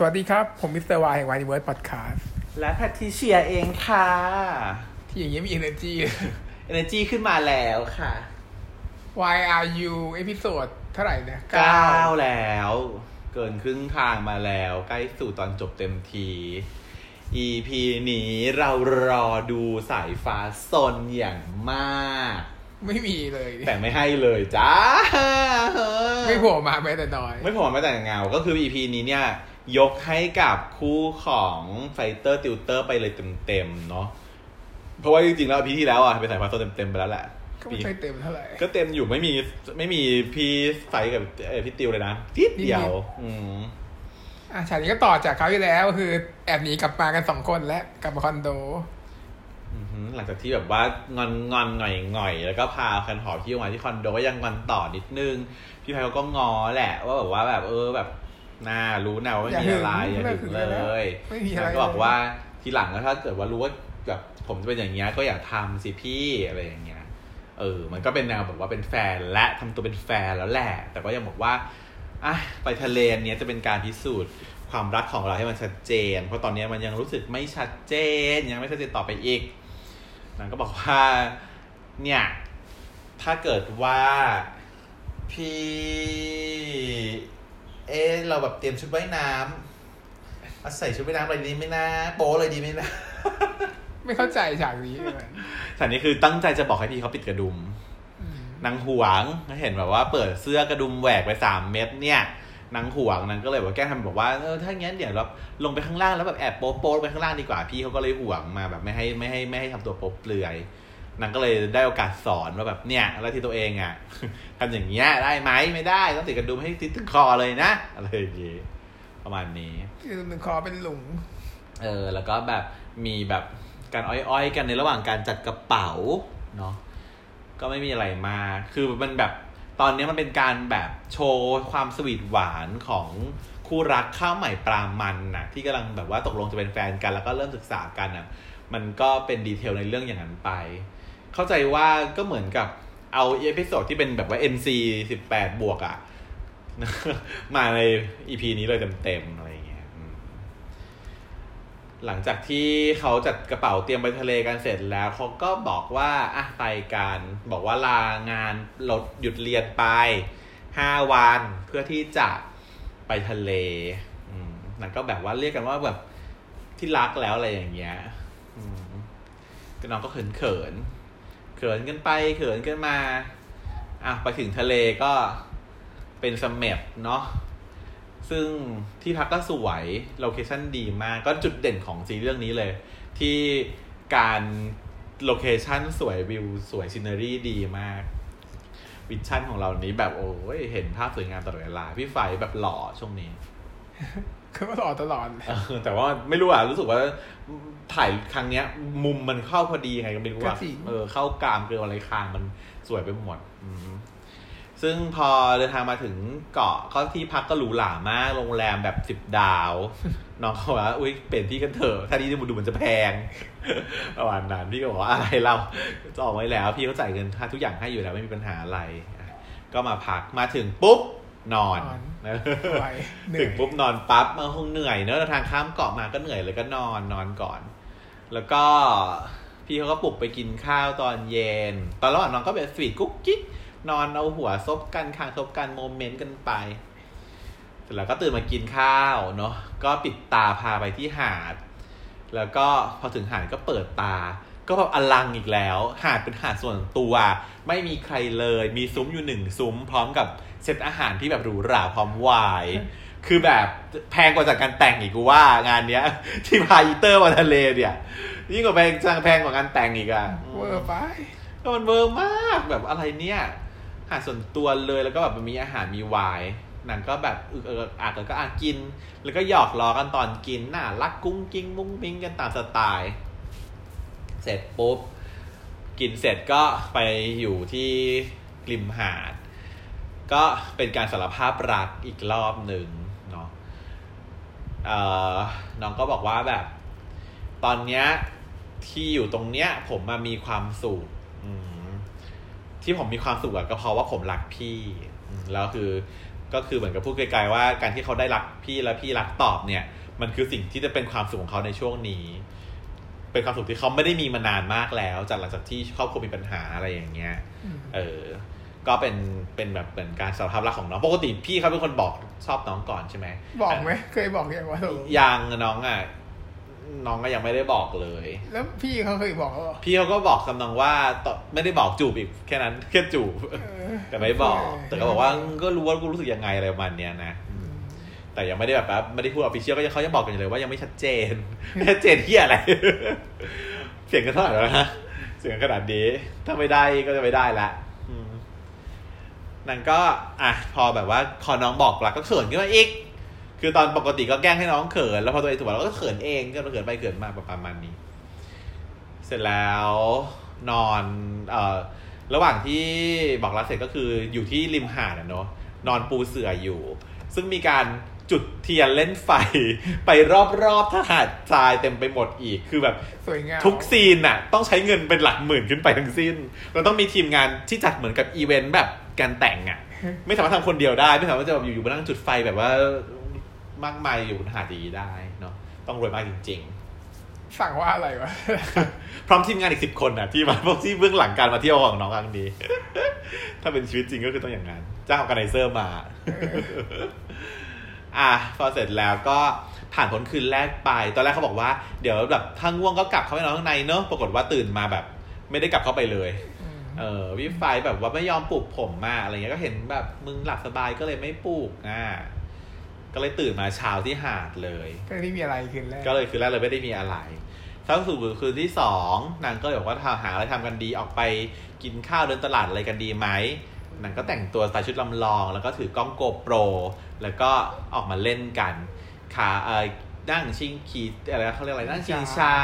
สวัสดีครับ ผมมิสเตอร์วายแห่งวายนิเวิร์สพอดแคสต์และแพทริเชียเองค่ะ ที่อย่างเงี้ยมี energy Energy ขึ้นมาแล้วค่ะ Why are you เอพิโซดเท่าไหร่เนี่ยเก้าแล้ว เกินครึ่งทางมาแล้ว ใกล้สู่ตอนจบเต็มที EP นี้เรารอดูสายฟ้าโซนอย่างมาก ไม่มีเลย แต่ไม่ให้เลยจ้า ไม่โผล่มาแม้แต่น้อย ไม่ผมไม่แต่เงา ก็คือ EP นี้เนี่ย ยกให้กับคู่ของไฟเตอร์ติวเตอร์ไปเลยเต็มๆเนาะเพราะว่าจริงๆแล้ว EP ที่แล้วอะเป็นสายฟ้าโซนเต็มๆไปแล้วแหละก็ไม่ค่อยเต็มเท่าไหร่ก็เต็มอยู่ไม่มีไม่มีพี่ไฟกับเอ่อพี่ติวเลยนะนิดเดียว อืมอะฉากนี้ก็ต่อจากคราวที่แล้วก็คือแอบหนีกลับมากันสองคนและกลับมาคอนโดอือหือหลังจากที่แบบว่างอนงอนหน่อยหน่อยแล้วก็พาคันหอพี่ออกมาที่คอนโดก็ยังงอนต่อนิดนึง พี่ไพเขาก็งอแหละ ว่าแบบว่าแบบเออแบบ น่ารู้นะว่าไม่มีอะไรอย่าถึงเลยนะเลยไม่มีอะไรแล้วก็บอกว่าทีหลังก็ถ้าเกิดว่ารู้ว่าแบบผมจะเป็นอย่างเงี้ยก็อย่าทำสิพี่อะไรอย่างเงี้ย เออ มันก็เป็นแนวแบบว่าเป็นแฟนและทำตัวเป็นแฟนแล้วแหละ แต่ก็ยังบอกว่าอะไปทะเลเนี้ยจะเป็นการพิสูจน์ความรักของเราให้มันชัดเจน เพราะตอนนี้มันยังรู้สึกไม่ชัดเจน ยังไม่ชัดเจนต่อไปอีกนางก็บอกว่า เนี่ย ถ้าเกิดว่าพี่ เอะเราแบบเตรียมชุดว่ายน้ำเอาใส่ชุดว่ายน้ำอะไรดีไหมนะ โป๊เลยดีไหมนะ ไม่เข้าใจฉากนี้เลยแต่นี่คือตั้งใจจะบอกให้พี่เขาปิดกระดุมอืมนางหวงเห็นแบบว่าเปิดเสื้อกระดุมแหวกไปสามเม็ดเนี่ยนางหวงนางก็เลยว่าแกล้งทำบอกว่าเออถ้างั้นเดี๋ยวเราลงไปข้างล่างแล้วแบบแอบโป๊ะโป๊ะลงไปข้างล่างดีกว่าพี่เขาก็เลยหวงมาแบบไม่ให้ไม่ให้ไม่ให้ทำตัวโป๊ะเปลือย นางก็เลยได้โอกาสสอนว่าแบบเนี่ยแล้วที่ตัวเองอะทำอย่างเงี้ยได้ไหมไม่ได้ต้องติดกระดุมให้ติดถึงคอเลยนะอะไรอย่างงี้ประมาณนี้คือมันคอเป็นหลุมเออแล้วก็แบบมีแบบการอ้อยๆ กันในระหว่างการจัดกระเป๋าเนาะก็ไม่มีอะไรมากคือมันแบบตอนนี้มันเป็นการแบบโชว์ความสวีทหวานของคู่รักข้าวใหม่ปลามันน่ะ ที่กำลังแบบว่าตกลงจะเป็นแฟนกันแล้วก็เริ่มศึกษากันอะ มันก็เป็น detail ในเรื่องอย่างนั้นไป เข้าใจว่าก็เหมือนกับเอา episode ที่เป็นแบบว่า NC สิบแปดบวกอะ มาใน EP นี้เลยเต็มๆอะไรอย่างเงี้ยหลังจากที่เขาจัดกระเป๋าเตรียมไปทะเลกันเสร็จแล้ว เขาก็บอกว่าอะไปกันบอกว่าลางานลดหยุดเรียนไปห้าวันเพื่อที่จะไปทะเลอืมนั่นก็แบบว่าเรียกกันว่าแบบที่รักแล้วอะไรอย่างเงี้ยก็น้องก็เขินเขิน เขินกันไปเขินกันมา อะไปถึงทะเลก็เป็นเสม็ดเนาะซึ่งที่พักก็สวย location ดีมาก ก็จุดเด่นของซีรีส์เรื่องนี้เลย ที่การ location สวยวิวสวย scenery ดีมาก vision ของเรานี้แบบโอ้ยเห็นภาพสวยงามตลอดเวลา พี่ไฟแบบหล่อช่วงนี้ คือก็ต่อตลอดเออแต่ว่าไม่รู้อะรู้สึกว่าถ่ายครั้งเนี้ย มุมมันเข้าพอดีไงก็ไม่รู้ว่าก็จริงเออเข้ากรามเกลียวอะไรคางมันสวยไปหมดอืมซึ่งพอเดินทางมาถึงเกาะก็ที่พักก็หรูหรามากโรงแรมแบบสิบดาว น้องเขาว่าอุ้ยเปลี่ยนที่กันเถอะถ้าที่ดูมันจะแพงประมาณนั้นพี่ก็บอกว่าอะไรเราจองไว้แล้ว พี่เขาจ่ายเงินค่าทุกอย่างให้อยู่แล้วไม่มีปัญหาอะไรอะก็มาพักมาถึงปุ๊บ นอนนอนไวเหนื่ถึอยงปุ๊บนอนปั๊บมันคงเหนื่อยเนอะทางข้ามเกาะมาก็เหนื่อยเลยก็นอนนอนก่อน แล้วก็พี่เขาก็ปลุกไปกินข้าวตอนเย็น ตอนระหว่างนอนก็แบบสวีทกุ๊กกิ๊กนอนเอาหัวซบกันคางซบกันโมเมนต์กันไปเสร็จแล้วก็ตื่นมากินข้าวเนาะก็ปิดตาพาไปที่หาด แล้วก็พอถึงหาดก็เปิดตา ก็แบบอลังอีกแล้ว หาดเป็นหาดส่วนตัว ไม่มีใครเลย มีซุ้มอยู่หนึ่งซุ้ม พร้อมกับเซตอาหารที่แบบหรูหราพร้อมไวน์ คือแบบแพงกว่าจากงานแต่งอีกกูว่างานเนี้ย ที่พาอีเตอร์มาทะเลเนี่ยยิ่งกว่าแพงจังแพงกว่างานแต่งอีกอะเวอร์ไปก็มันเวอร์มากแบบอะไรเนี่ยอาหารส่วนตัวเลยแล้วก็แบบมันมีอาหารมีไวน์นางก็แบบอึกเอิกอักแล้วก็อากิน แล้วก็หยอกล้อกันตอนกินน่ารักกุ้งกิ้งมุ้งมิ้งกันตามสไตล์เส ร็จปุ๊บ กินเสร็จก็ไปอยู่ที่ริมหาด ก็เป็นการสารภาพรักอีกรอบหนึ่งเนาะน้องก็บอกว่าแบบ ตอนเนี้ยที่อยู่ตรงเนี้ย ผมมามีความสุขที่ผมมีความสุขอะก็เพราะว่าผมรักพี่แล้วคือก็คือเหมือนกับพูดไกลๆว่าการที่เขาได้รักพี่และพี่รักตอบเนี่ย มันคือสิ่งที่จะเป็นความสุขของเขาในช่วงนี้ เป็นความสุขที่เขาไม่ได้มีมานานมากแล้ว จากหลังจากที่ครอบครัวมีปัญหาอะไรอย่างเงี้ยอืมเออ ก็เป็นเป็นแบบเหมือนการสารภาพรักของน้องปกติพี่เขาเป็นคนบอกชอบน้องก่อนใช่ไหมบอกไหมเคยบอกยังว่าตกลงยังน้องอะน้องก็ยังไม่ได้บอกเลย แล้วพี่เขาเคยบอกเขาบอกพี่เขาก็บอกคำนองว่าต่อไม่ได้บอกจูบอีกแค่นั้นแค่จูบเออแต่ไม่บอก แต่ก็บอกว่าก็รู้ว่ากูรู้สึกยังไงอะไรประมาณเนี้ยนะอืม แต่ยังไม่ได้แบบว่าไม่ได้พูดออฟฟิเชียลก็ยังเขายังบอกกันอยู่เลยว่ายังไม่ชัดเจนชัดเจนที่อะไร เสียงกันเท่าไหร่แล้วนะเสียงขนาดนี้ถ้าไม่ได้ก็จะไม่ได้ละนั่นก็อะพอแบบว่าพอน้องบอกรักก็เขินขึ้นมาอีก คือตอนปกติก็แกล้งให้น้องเขิน แล้วพอตัวเองถูกบอกเราก็เขินเองก็เขินไปเขินมาประมาณนี้ เสร็จแล้วนอนเอ่อระหว่างที่บอกรักเสร็จก็คืออยู่ที่ริมหาดอะเนาะนอนปูเสื่ออยู่ ซึ่งมีการ จุดเทียนเล่นไฟ ไปรอบๆทหารทรายเต็มไปหมดอีกคือแบบสวยงามทุกซีนน่ะ ต้องใช้เงินเป็นหลักหมื่นขึ้นไปทั้งสิ้น เราต้องมีทีมงานที่จัดเหมือนกับอีเวนต์แบบการแต่งอะ ไม่สามารถทำคนเดียวได้ ไม่สามารถจะแบบอยู่ๆมานั่งจุดไฟแบบว่ามากมายอยู่บนหาดอย่างนี้ได้เนาะต้องรวยมากจริง ๆสั่งว่าอะไรวะ พร้อมทีมงานอีกสิบคนน่ะที่มาพวกที่เบื้องหลังการมาเที่ยวของน้องครั้งนี้ ถ้าเป็นชีวิตจริงก็คือต้องอย่างนั้น จ้างออร์แกไนเซอร์มา อะพอเสร็จแล้วก็ผ่านพ้นคืนแรกไป ตอนแรกเขาบอกว่าเดี๋ยวแบบถ้าง่วงก็กลับเข้าไปนอนข้างในเนอะปรากฏว่าตื่นมาแบบ ไม่ได้กลับเข้าไปเลยเออพี่ไฟแบบว่าไม่ยอมปลุกผมมาอะไรเงี้ยก็เห็นแบบมึงหลับสบายก็เลยไม่ปลุกอะก็เลยตื่นมาเช้าที่หาดเลยก็ไม่มีอะไรคืนแรกก็เลยคืนแรกเลยไม่ได้มีอะไรถ้าสู่คืนที่สองนางก็เลยบอกว่าหาอะไรทำกันดีออกไปกินข้าวเดินตลาดอะไรกันดีไหมนางก็แต่งตัวใส่ชุดลำลอง แล้วก็ถือกล้องโกโปร แล้วก็ออกมาเล่นกันขาเอ่อนั่งชิงขี่อะไรเขาเรียกอะไรนั่งชิงช้า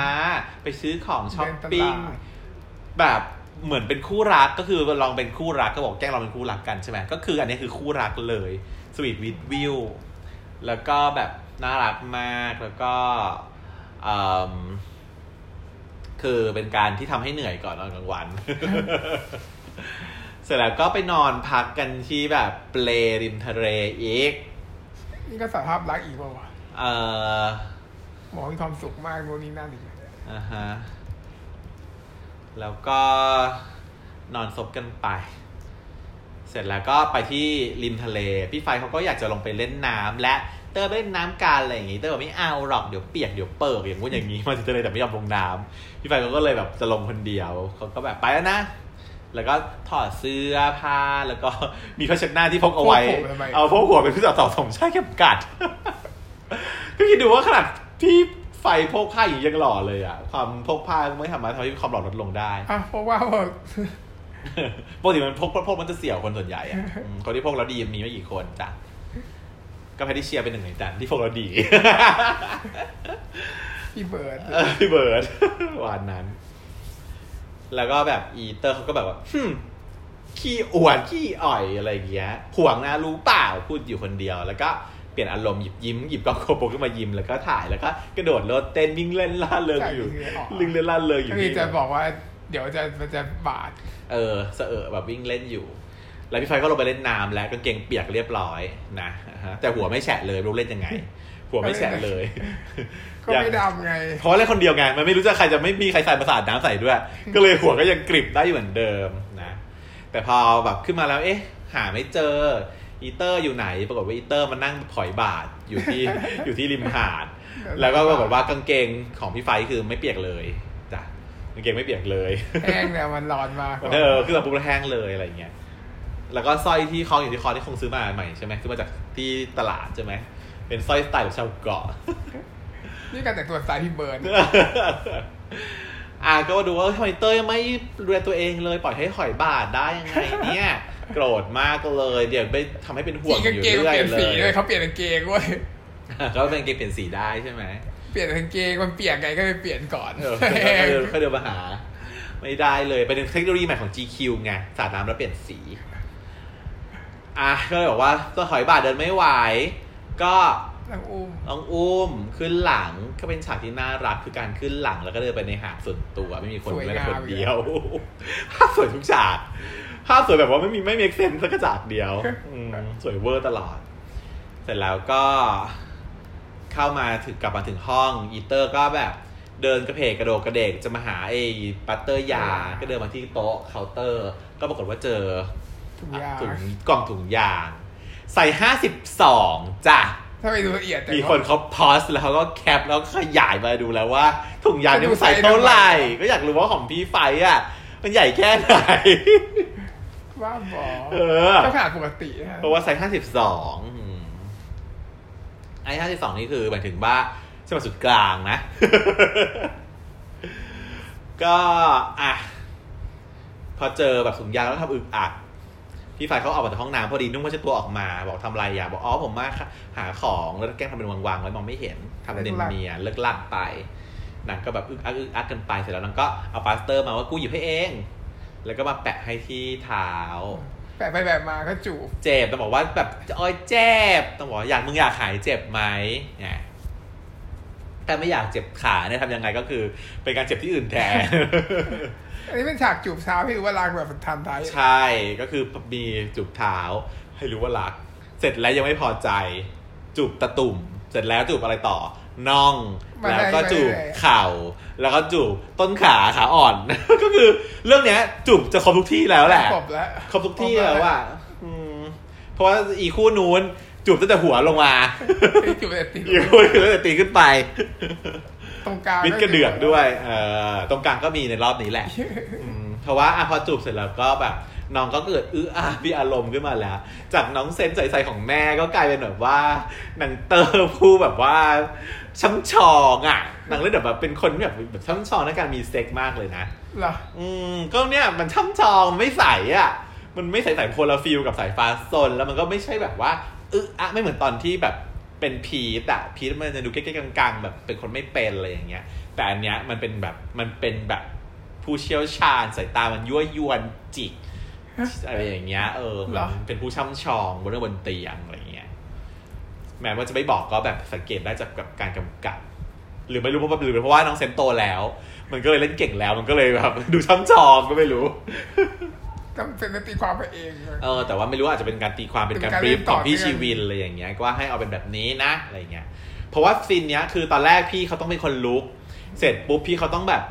ไปซื้อของช้อปปิ้งเดินตลาดแบบเหมือนเป็นคู่รักก็คือลองเป็นคู่รักก็บอกแกล้งเราเป็นคู่รักกันใช่ไหมก็คืออันนี้คือคู่รักเลยสวีทวิดวิวแล้วก็แบบน่ารักมากแล้วก็อืมคือเป็นการที่ทำให้เหนื่อยก่อนนอนกลางวัน เสร็จแล้วก็ไปนอนพักกันที่แบบเปลริมทะเลอีก นี่ก็สารภาพรักอีกเปล่าวะเอ่อหมอมีความสุขมากโน่นนี่นั่นอีกอ่าฮะ แล้วก็นอนซบกันไป เสร็จแล้วก็ไปที่ริมทะเล พี่ไฟเขาก็อยากจะลงไปเล่นน้ำและเตอร์ไปเล่นน้ำกันอะไรอย่างงี้ เตอร์บอกไม่เอาหรอกเดี๋ยวเปียกเดี๋ยวเปิกอย่างงู้นอย่างงี้มาที่ทะเลแต่ไม่ยอมลงน้ำพี่ไฟเขาก็เลยแบบจะลงคนเดียวเขาก็แบบไปแล้วนะ แล้วก็ถอดเสื้อผ้าแล้วก็มีผ้าเช็ดหน้าที่พกเอาไว้พกผมทำไมเอาพกหัวเป็นเพื่อต่อสองชาติเข็มกัด ก็คิดดูว่าขนาดที่ไฟพกผ้าอย่างนี้ยังหล่อเลยอะ ความพกผ้าไม่ทำให้ทำให้ความหล่อลดลงได้อะเพราะว่าพวกปกติมันพกพกมันจะเสี่ยวคนส่วนใหญ่อะอืมคนที่พกแล้วดีมีไม่กี่คนจ้ะก็แพทริเชียเป็นหนึ่งในจันที่พกแล้วดีพี่เบิร์ดเออพี่เบิร์ดวันนั้น แล้วก็แบบอีเตอร์เขาก็แบบว่าหึมขี้อวดขี้อ่อยอะไรอย่างเงี้ยห่วงนะรู้เปล่าพูดอยู่คนเดียว แล้วก็เปลี่ยนอารมณ์หยิบยิ้มหยิบกล้องโคโปรขึ้นมายิ้มแล้วก็ถ่ายแล้วก็กระโดดรถเต้นวิ่งเล่นล่าเริงอยู่ลิงเล่นล่าเริงอยู่ก็คือที่จะบอกว่า เดี๋ยวจะมันจะบาด เออเสอะเอะแบบวิ่งเล่นอยู่ แล้วพี่ไฟก็ลงไปเล่นน้ำแล้วกางเกงเปียกเรียบร้อยนะอ่าฮะแต่หัวไม่แฉะเลยรู้เล่นยังไง หัวไม่แฉะเลย ก็ไม่ดำไง เพราะเล่นคนเดียวไง มันไม่รู้จะใครจะไม่มีใครใส่ประสาทน้ำใส่ด้วย ก็เลยหัวก็ยังกริบได้อยู่เหมือนเดิมนะ แต่พอแบบขึ้นมาแล้ว เอ๊ะ หาไม่เจอ อีเตอร์อยู่ไหน ปรากฏว่าอีเตอร์มันนั่งถอยบาทอยู่ที่อยู่ที่ริมหาด แล้วก็ปรากฏว่ากางเกงของพี่ไฟคือไม่เปียกเลยจ้ะกางเกงไม่เปียกเลย แห้งเนี่ยมันร้อนมากเออคือแบบปุ๊บแล้วแห้งเลยอะไรเงี้ยแล้วก็สร้อยที่คล้องอยู่ที่คอที่คงซื้อมาใหม่ใช่ไหมซื้อมาจากที่ตลาดใช่ไหม เป็นสร้อยสไตล์แบบชาวเกาะนี่การแต่งตัวสไตล์พี่เบิร์ดอะก็มาดูว่าทำไมเต้ยไม่ดูแลตัวเองเลยปล่อยให้หอยบาดได้ยังไงเนี่ยโกรธมากเลย เดี๋ยวไปทำให้เป็นห่วงสีอกางยู่เกงเรื่เปอยลี่ยนเลสียด้วยเขาเปลี่ยนกางเกงเว้ยก็เป็นเกงเปลี่ยนสีได้ใช่ไหมเปลี่ยนกางเกงมันเปียกไงก็ไปเปลี่ยนก่อนเออเขาเดินเขาเดินมาหา ไม่ได้เลยเป็นเทคโนโลยีใหม่ของ GQ ไงสาดน้ำแล้วเปลี่ยนสีอะก็เลยบอกว่าตัวหอยบาดเดินไม่ไหว ก็นางอุ้มน้องอุ้มขึ้นหลังก็เป็นฉากที่น่ารักคือการขึ้นหลังแล้วก็เดินไปในหาดส่วนตัวไม่มีคนสวยแม้แต่งามคนเดียวภาพสวยทุกฉากภาพสวยแบบว่าไม่มีไม่มีเซนสักฉากเดียวอืมสวยเวอร์ตลอด เสร็จแล้วก็เข้ามาถึงกลับมาถึงห้องอีเตอร์ก็แบบเดินกระเพกกระโดดกระเดกจะมาหาไอ้ปัตเตอร์ยา ก็เดินมาที่โต๊ะเคาน์เตอร์ ก็ปรากฏว่าเจอถุงยาถุงกล่องถุงยาง ใส่ห้าสิบสองจ้ะถ้าไปดูละเอียดแต่มีคนเขาพอสแล้วเขาก็แคปแล้วขยายมาดูแล้วว่า ถุงยางเนี่ยมันใส่เท่าไหร่ ก็อยากรู้ว่าของพี่ไฟอะ มันใหญ่แค่ไหนว่าบอเออก็ขนาดปกตินะเพราะว่าไซส์ห้าสิบสองไอ้ห้าสิบสองนี่คือหมายถึงว่าสมสุดกลางนะ ก็อะพอเจอแบบถุงยางแล้วทำอึกอัก พี่ฝ่ายเขาออกมาจากห้องน้ำพอดีนุ่งผ้าเช็ดตัวออกมา บอกทำอะไรอะบอกอ๋อผมมาหาของแล้วแกล้งทำเป็นวางๆไว้มองไม่เห็นทำเป็นเนียนๆเลิ่กลั่กไปนางก็แบบอึกอักอึกอักกันไปเสร็จแล้วนางก็เอาปลาสเตอร์มาว่ากูหยิบให้เอง แล้วก็มาแปะให้ที่เท้า แปะไปแบบมาก็จูบเจ็บต้องบอกว่าแบบโอ้ยเจ็บต้องบอกว่าอยากมึงอยากหายเจ็บไหมเนี่ย แต่ไม่อยากเจ็บขาเนี่ยทำยังไงก็คือ เป็นการเจ็บที่อื่นแทนอันนี้เป็นฉากจูบเท้าให้รู้ว่ารักแบบทันไทยใช่ก็คือมีจูบเท้าให้รู้ว่ารัก เสร็จแล้วยังไม่พอใจ จูบตะตุ่ม เสร็จแล้วจูบอะไรต่อน่องแล้วก็จูบเข่า แล้วก็จูบต้นขาขาอ่อน ก็คือเรื่องเนี้ย จูบจะครบทุกที่แล้วแหละครบแล้วครบทุกที่แล้วอะอืมเพราะว่าอีคู่นู้น จูบตั้งแต่หัวลงมาจูบแต่ติดอีกคู่นึงตั้งแต่ตีขึ้นไป ตรงกลางมิดกระเดือกด้วย เออตรงกลางก็มีในรอบนี้แหละอืมเพราะว่าอะพอจูบเสร็จแล้วก็แบบน้องก็เกิดอื้ออามีอารมณ์ขึ้นมาแล้ว จากน้องเซนใสๆของแม่ก็กลายเป็นแบบว่านางเตอร์ผู้แบบว่าช่ำชองอะนางเล่นแบบว่าเป็นคนแบบแบบช่ำชองในการมีเซ็กมากเลยนะเหรออืมก็เนี่ยมันช่ำชองไม่ใสอะ มันไม่ใสใสโพลาฟิลกับสายฟ้าซนแล้วมันก็ไม่ใช่แบบว่า อึะอะไม่เหมือนตอนที่แบบเป็นพีทอะพีทมันจะดูใกล้ๆกลางๆ แบบเป็นคนไม่เป็นอะไรอย่างเงี้ย แต่อันเนี้ยมันเป็นแบบมันเป็นแบบผู้เชี่ยวชาญสายตามันยั่วยวนจิกอะไรอย่างเงี้ยเออมันเป็นผู้ช่ำชองบนเรื่องบนเตียงอะไรอย่างเงี้ยแม้ว่าจะไม่บอกก็แบบสังเกตได้จากกับการกำกับ หรือไม่รู้เพราะว่าหรือเพราะว่าน้องเซนโตแล้ว มันก็เลยเล่นเก่งแล้ว มันก็เลยแบบดูช่ำชองก็ไม่รู้ ต้องเป็นตีความไปเองเออแต่ว่าไม่รู้อาจจะเป็นการตีความเป็นการเป็นการบรีฟเล่นขต่อองพี่เนื่องชีวินอะไรอย่างเงี้ยก็ว่าให้เอาเป็นแบบนี้นะอะไรอย่างเงี้ยเพราะว่าซีนเนี้ยคือตอนแรกพี่เขาต้องเป็นคนลุก เสร็จปุ๊บพี่เขาต้องแบบ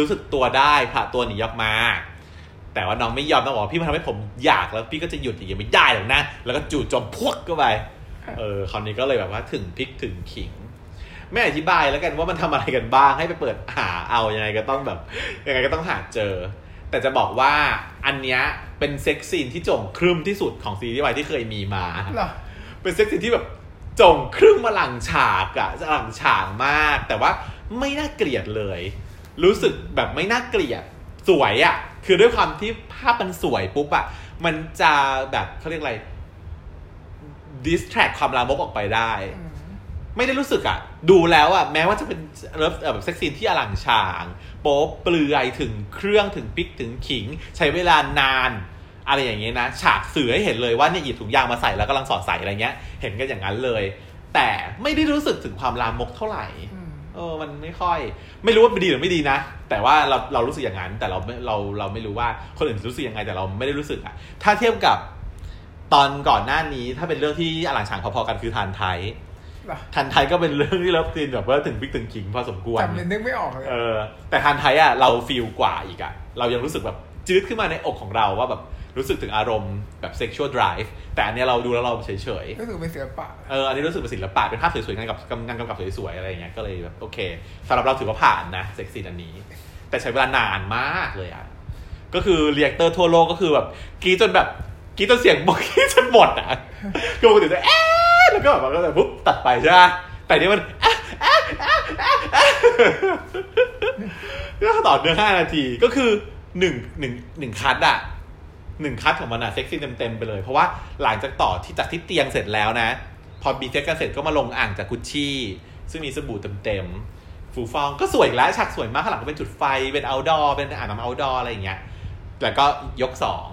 รู้สึกตัวได้ผ่าตัวหนีออกมา แต่ว่าน้องไม่ยอมต้องบอกว่าพี่มาทำให้ผมอยากแล้วพี่ก็จะหยุดอย่างเงี้ยไม่ได้หรอกนะแล้วก็จู่โจมพวกเข้าไปเออคราวนี้ก็เลยแบบว่าถึงพริกถึงขิงไม่อธิบายแล้วกันว่ามันทำอะไรกันบ้างให้ไปเปิดหาเอายังไงก็ต้องแบบยังไงก็ต้องหาเจอ แต่จะบอกว่าอันเนี้ยเป็นเซ็กซีนที่โจ่งครึ่มที่สุดของซีรีส์วายที่เคยมีมาเหรอเป็น sex scene ที่แบบโจ่งครึ่มมาล่างฉ่างอะล่างฉ่างมาก แต่ว่าไม่น่าเกลียดเลย รู้สึกแบบไม่น่าเกลียดสวยอะคือด้วยความที่ภาพมันสวยปุ๊บอะมันจะแบบเขาเรียกอะไร distract ความลามกออกไปได้อืม ไม่ได้รู้สึกอะดูแล้วอะแม้ว่าจะเป็น love เอ่อแบบ sex scene ที่อล่างฉ่างโป๊เปลือยถึงเครื่องถึงพริกถึงขิง ใช้เวลานานอะไรอย่างเงี้ยนะ ฉากสื่อให้เห็นเลยว่าเนี่ยหยิบถุงยางมาใส่แล้วกำลังสอดใส่อะไรเงี้ย เห็นกันอย่างนั้นเลย แต่ไม่ได้รู้สึกถึงความลามกเท่าไหร่อืมเออมันไม่ค่อย ไม่รู้ว่าดีหรือไม่ดีนะ แต่ว่าเราเรารู้สึกอย่างนั้น แต่เราไม่เราเราไม่รู้ว่าคนอื่นรู้สึกยังไงแต่เราไม่ได้รู้สึกอะถ้าเทียบกับตอนก่อนหน้านี้ถ้าเป็นเรื่องที่อล่างฉ่างพอๆกันคือธารไทป์เหรอ ธารไทป์ก็เป็นเรื่องที่ love scene แบบว่าถึงพริกถึงขิงพอสมควรจำเลยนึกไม่ออกเลยเออแต่ธารไทป์อะเรา feel กว่าอีกอะเรายังรู้สึกแบบจี๊ดขึ้นมาในอกของเราว่าแบบรู้สึกถึงอารมณ์แบบ sexual drive แต่อันเนี้ยเราดูแล้วเราเฉยๆรู้สึกเป็นศิลปะเอออันนี้รู้สึกเป็นศิลปะเป็นภาพสวยๆงานกับงานกำกับสวยๆอะไรอย่างเงี้ยก็เลยแบบโอเคสำหรับเราถือว่าผ่านนะเซ็กซี่อันนี้ แต่ใช้เวลานานมากเลยอะก็คือ reactor ทั่วโลกก็คือแบบกรีดจนแบบกรีดจนเสียงหมดกรีดจนหมดอะคือปกติจะเอ๊ะแล้ว ก็แบบมันก็แบบปุ๊บตัดไปใช่ไหมแต่นี่มันอ๊ะอ๊ะอ๊ะอ๊ะอ๊ะก็ต่อเนื่องห้านาทีก็คือหนึ่งหนึ่งหนึ่งคัดอะหนึ่งคัดของมันอะเซ็กซี่เต็มๆไปเลย เพราะว่าหลังจากต่อที่จากที่เตียงเสร็จแล้วนะ พอบีเซ็กกันเสร็จก็มาลงอ่างจากกุชชี่ ซึ่งมีสบู่เต็มๆฟูฟองก็สวยอีกแล้วฉากสวยมากข้างหลังก็เป็นจุดไฟเป็นเอาดอเป็นอ่างน้ำเอาดออะไรอย่างเงี้ยแล้วก็ยกสอง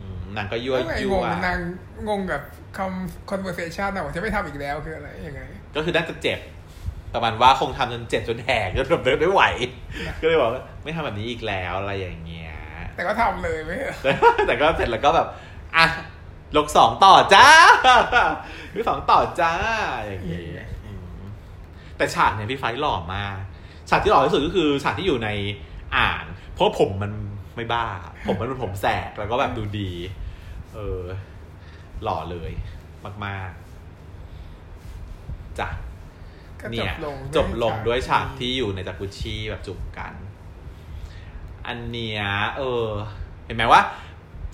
อืมนางก็ยั่วแล้วไงยั่งวงนางงงกับ คำ conversation นะบอกจะไม่ทำอีกแล้วคืออะไรยังไง ก็คือน่าจะเจ็บประมาณว่าคงทำจนเจ็บจนแหกจนแบบเดินไม่ไหว ก็เลยบอกว่าไม่ทำแบบนี้อีกแล้วอะไรอย่างเงี้ย แต่ก็ทำเลยไม่เหรอแต่แต่ก็เสร็จแล้วก็แบบอะลกสองต่อจ้าลกสองต่อจ้าอย่างเงี้ยอืมแต่ฉากเนี่ยพี่ไฟท์หล่อมากฉากที่หล่อที่สุดก็คือฉากที่อยู่ในอ่างเพราะผมมันไม่บ้า ผมมันเป็นผมแสกแล้วก็แบบดูดี เออ หล่อเลยมากๆจ้ะก็จเนี่บยลงจบลงด้วยฉากที่อยู่ในจากุชชี่แบบจูบกัน อันเนี้ยเออ เห็นไหมว่า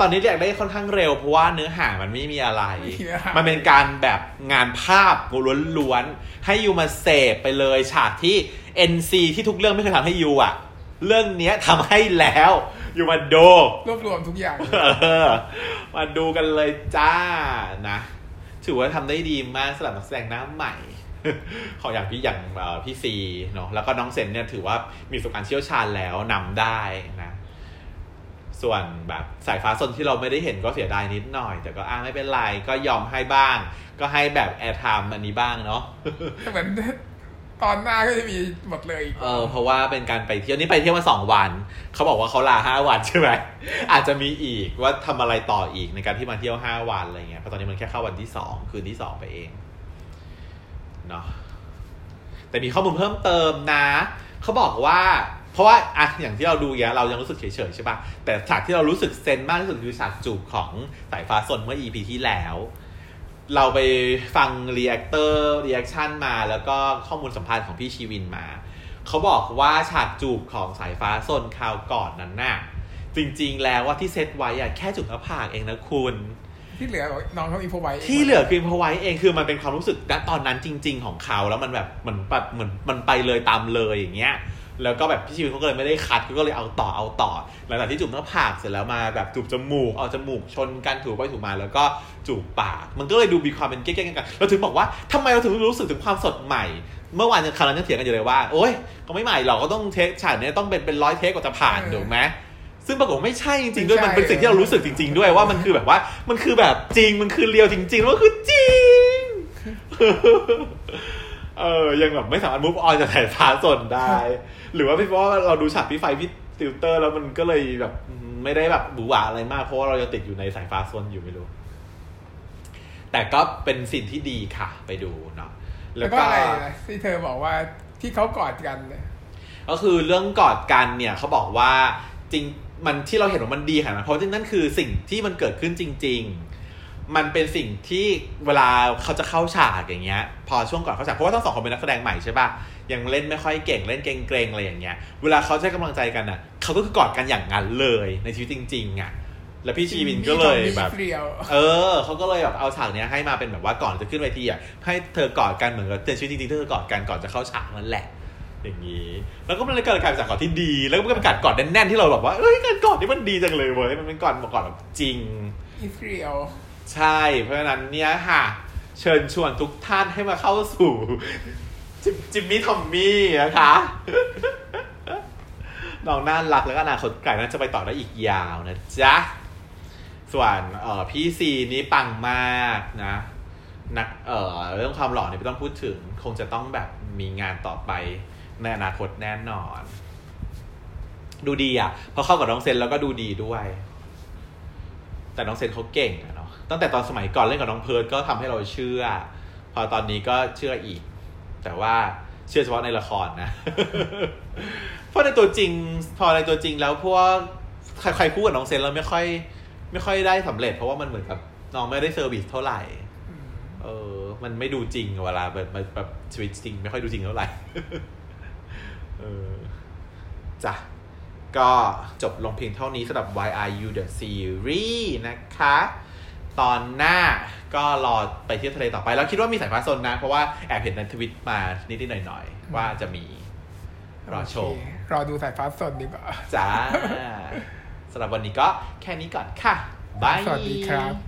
ตอนนี้อยากได้ค่อนข้างเร็วเพราะว่าเนื้อหามันไม่มีอะไร มันเป็นการแบบงานภาพล้วนๆ ให้ยูมาเสพไปเลยฉากที่ NC ที่ทุกเรื่องไม่เคยทำให้ยูอะเรื่องเนี้ยทำให้แล้ว ยูมาดูรวบรวมทุกอย่างเออมาดูกันเลยจ้านะถือว่าทำได้ดีมากสำหรับนักแสดงหน้าใหม่ ของอย่างพี่อย่างเอ่อพี่ซีเนาะแล้วก็น้องเซนเนี่ยถือว่ามีประสบการณ์เชี่ยวชาญแล้วนำได้นะส่วนแบบสายฟ้าสนที่เราไม่ได้เห็นก็เสียดายนิดหน่อย แต่ก็อ่าไม่เป็นไรก็ยอมให้บ้าง ก็ให้แบบ airtime อันนี้บ้างเนาะเหมือน ตอนหน้าก็จะมีหมดเลยเออเพราะว่าเป็นการไปเที่ยวนี่ไปเที่ยวมาสองวัน เขาบอกว่าเขาลาห้าวันใช่ไหมอาจจะมีอีกว่าทำอะไรต่ออีกในการที่มาเที่ยวห้าวันอะไรเงี้ยเพราะตอนนี้มันแค่เข้าวันที่สองคืนที่สองไปเองเนาะแต่มีข้อมูลเพิ่มเติมนะ เขาบอกว่า เพราะว่าอะอย่างที่เราดูเนี้ยเรายังรู้สึกเฉยๆใช่ปะแต่ฉากที่เรารู้สึก sense มากที่สุดคือฉากจูบของสายฟ้าซนเมื่อ EP ที่แล้ว เราไปฟัง reactor reaction มา แล้วก็ข้อมูลสัมภาษณ์ของพี่ชีวินมา เขาบอกว่าฉากจูบของสายฟ้าซนคราวก่อนนั้นน่ะ จริงๆ แล้วว่าที่เซตไว้อะแค่จูบหน้าผากเองนะคุณ ที่เหลือบอกน้องเขา improvise ที่เหลือคือพอไว้เองคือมันเป็นความรู้สึกณตอนนั้นจริง ๆ ของเขาแล้วมันแบบเหมือนแบบเหมือนมันไปเลยตามเลยอย่างเงี้ย แล้วก็แบบพี่ชีวินเขาก็เลยไม่ได้ cut เขาก็เลยเอาต่อเอาต่อ หลังจากที่จูบหน้าผากเสร็จแล้วมาแบบจูบจมูกเอาจมูกชนกันถูไปถูมาแล้วก็จูบปาก มันก็เลยดูมีความเป็นเก๊กๆกันเราถึงบอกว่าทำไมเราถึงรู้สึกถึงความสดใหม่ เมื่อวานยังคารายังเถียงกันอยู่เลยว่าโอ๊ยก็ไม่ใหม่หรอกก็ต้องเทคฉากเนี้ยต้องเป็นเป็นร้อยเทคกว่าจะผ่านถูกไหมซึ่งปรากฏว่าไม่ใช่จริงๆด้วยมันเป็นสิ่งที่เรารู้สึกจริง ๆ ด้วยว่ามันคือแบบว่ามันคือแบบจริงมันคือเรียวจริงๆแล้วมันคือจริง เออ ยังแบบไม่สามารถ move on จากสายฟ้าสนได้ หรือว่าเป็นเพราะว่าเราดูฉากพี่ไฟพี่ติวเตอร์แล้วมันก็เลยแบบไม่ได้แบบบูหวาอะไรมากเพราะว่าเรายังติดอยู่ในสายฟ้าสนอยู่ไม่รู้ แต่ก็เป็นสิ่งที่ดีค่ะ ไปดูเนาะแล้วก็อะไรนะที่เธอบอกว่าที่เขากอดกันเนี่ยก็คือเรื่องกอดกันเนี่ยเขาบอกว่าจริงมันที่เราเห็นว่ามันดีขนาดนั้นเพราะนั่นคือสิ่งที่มันเกิดขึ้นจริง ๆ มันเป็นสิ่งที่เวลาเขาจะเข้าฉากอย่างเงี้ย พอช่วงก่อนเข้าฉากเพราะว่าทั้งสองคนเป็นนักแสดงใหม่ใช่ปะยังเล่นไม่ค่อยเก่งเล่นเกรงๆอะไรอย่างเงี้ย เวลาเขาใช้กำลังใจกันอะเขาก็คือกอดกันอย่างนั้นเลยในชีวิตจริงๆอะแล้วพี่ชีวินก็เลยแบบเรียวเออเขาก็เลยแบบเอาฉากเนี้ยให้มาเป็นแบบว่าก่อนจะขึ้นเวทีอะให้เธอกอดกันเหมือนกับในชีวิตจริงๆที่เธอกอดกันก่อนจะเข้าฉากนั่นแหละ อย่างนี้แล้วก็มันเลยเกิดการเป็นฉากกอดที่ดี แล้วก็เป็นการกอดแน่นๆที่เราแบบว่าเอ้ยการกอดนี่มันดีจังเลยเว้ยมันเป็นกอดกอดแบบจริงอิสเรียล ใช่ เพราะฉะนั้นเนี่ยค่ะ เชิญชวนทุกท่านให้มาเข้าสู่จิมจิมมี่ทอมมี่นะคะน้องน่ารักแล้วก็อนาคตไกลน่าจะไปต่อได้อีกยาวนะจ๊ะ ส่วนเออพี่ซีนี้ปังมากนะนักเออเรื่องความหล่อเนี่ยไม่ต้องพูดถึง คงจะต้องแบบมีงานต่อไปในอนาคตแน่นอน ดูดีอะพอเข้ากับน้องเซนแล้วก็ดูดีด้วย แต่น้องเซนเขาเก่งอะ ตั้งแต่ตอนสมัยก่อนเล่นกับน้องเพิร์ดก็ทำให้เราเชื่อ พอตอนนี้ก็เชื่ออีก แต่ว่าเชื่อเฉพาะในละครนะ เพราะในตัวจริง พอในตัวจริงแล้วพวกใครใครคู่กับน้องเซนแล้วไม่ค่อย ไม่ค่อยได้สำเร็จ เพราะว่ามันเหมือนกับน้องไม่ได้เซอร์วิสเท่าไหร่ เออ มันไม่ดูจริงเวลาแบบแบบแบบชีวิตจริง ไม่ค่อยดูจริงเท่าไหร่ เออจ้ะก็จบลงเพียงเท่านี้สำหรับ Why Are You The Series นะคะ ตอนหน้าก็รอไปเที่ยวทะเลต่อไป แล้วคิดว่ามีสายฟ้าโซนนะ เพราะว่าแอบเห็นในทวิตมานิดๆหน่อยๆ ว่าจะมีรอชมโเครอดูสายฟ้าสดดีกว่า จ้าสำหรับวันนี้ก็แค่นี้ก่อนค่ะบายสวัสดีครับ